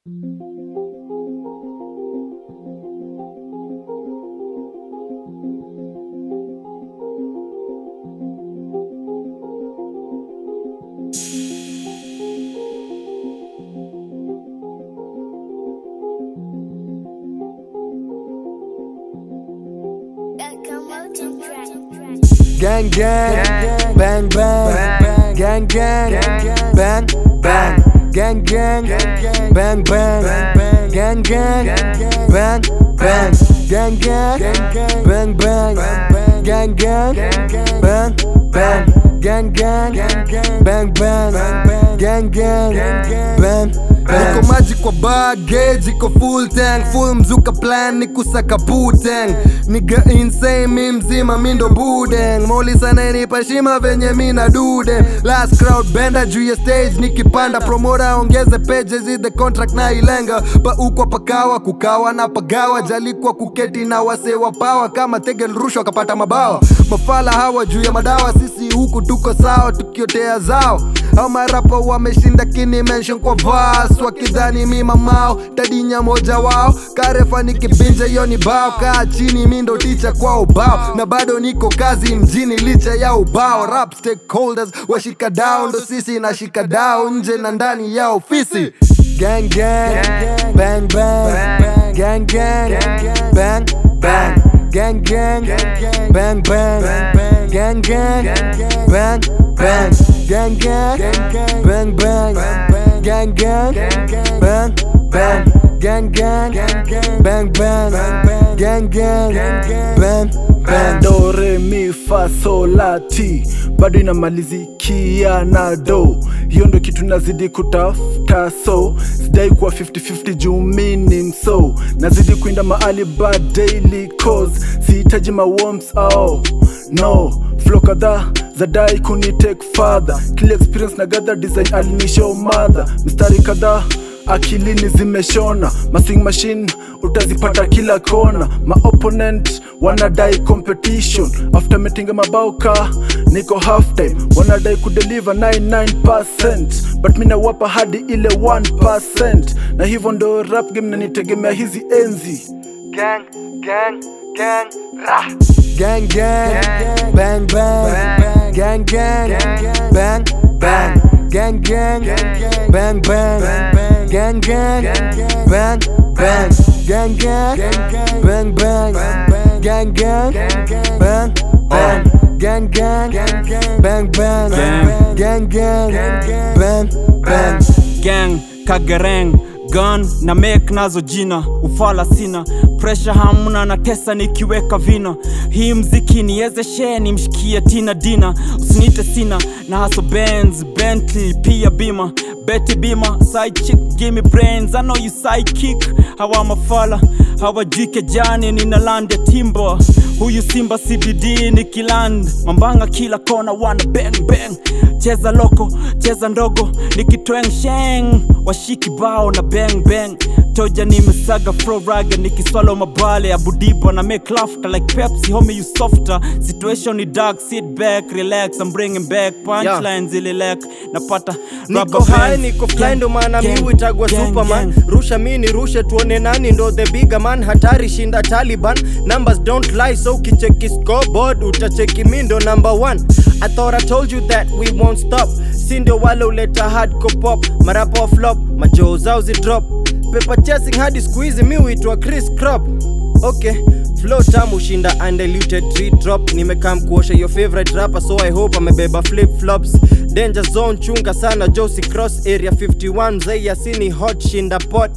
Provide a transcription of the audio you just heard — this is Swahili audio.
Gang gang, bang bang, gang gang, gang gang, bang bang, gang gang, bang bang, gang gang, bang bang, gang gang, bang bang, gang gang, bang bang, gang gang, bang Niko maji kwa baggage, iko full tank, full mzuka plan, ni kusaka puteng. Niga insane, mi mzima, mi ndo budeng Moli sana inipa shima venye mi na dude. Last crowd benda juu ya stage, nikipanda Promoter ongeze pages, hii the contract na ilenga. Pa ukwa pakawa, kukawa na pagawa Jalikwa kuketi na wase wa power. Kama tegel rushwa kapata mabawa. Mafala hawa juu ya madawa, sisi huku tuko sawa Tukiotea zao au marapa wameshinda kini mention kwa vas wakidhani mi mamao tadinya moja wao. Karefa nikibinja hiyo ni bao. Kaa chini mi ndo ticha kwa ubao. Na bado niko kazi mjini licha ya ubao. Rap stakeholders washika dao ndo sisi nashika dao nje na ndani ya ofisi. Gang gang bang bang gang gang bang bang. Gang gang bang bang gang gang bang bang gang gang. Bang bang. Gang gang. Bang bang. Gang gang. Bang bang. Gang gang. Bang bang re mi fa so la ti. Bado inamalizikia na do. Hiyo ndo kitu nazidi kutafuta so. Sidai kuwa 50-50 juu meaning so. Nazidi kuinda mahali ba daily cause sihitaji maworms au no. Flo kadhaa zadai kunitake father kila experience na gather design alinishow mother. Mistari kadhaa akilini zimeshona masing machine utazipata kila kona. Maopponent wanadai competition. After metinga mabauka niko half time. Wanadai kudeliver 99% but mi nawapa hadi ile 1% na hivyo ndo rap game nanitegemea hizi enzi. Gang gang gang rah gang gang bang bang gang gang bang bang. gang gang bang. bang gang gang. Bang bang. Gang gang. Bang bang. Gang gang. Bang bang. Gang gang. Bang bang. Gang gang. Bang bang. Gang. Kagereng gun na mek nazo jina ufala sina presha hamna na tesa nikiweka vina hii mziki niezeshe nimshikie tina dina usinite sina na haso benz bentley pia bima Betty Bima, side chick, give me brains. I you sidekick. Hawa mafala, kejani, nina lande ya timber. Huyu Simba CBD nikiland, mambanga kila kona wana bang bang. Cheza loko, cheza ndogo, nikitweng sheng, washiki bao na bang bang. Toja nimesaga froraga nikiswalo mabale ya budiba na make laughter like Pepsi, homie you softer. Situation ni dark, sit back, relax, I'm bringing back punchlines ili lek napata niko high niko fly ndo maana mi huitagwa superman. gang. rusha mi ni rushe tuone nani ndo the bigger man. Hatari shinda taliban. Numbers don't lie so ukicheki scoreboard utacheki mi ndo number one. I thought i told you that we won't stop. Si wale uleta hardcore pop marapa flop majoo zao zidrop paper chasing hadi squeeze mi huitwa chris crop. Okay flow tamu shinda undiluted tree drop. Nimekam kuosha your favorite rapper so i hope amebeba flip flops danger zone chunga sana josi cross area 51 mzee yasini hot shinda pot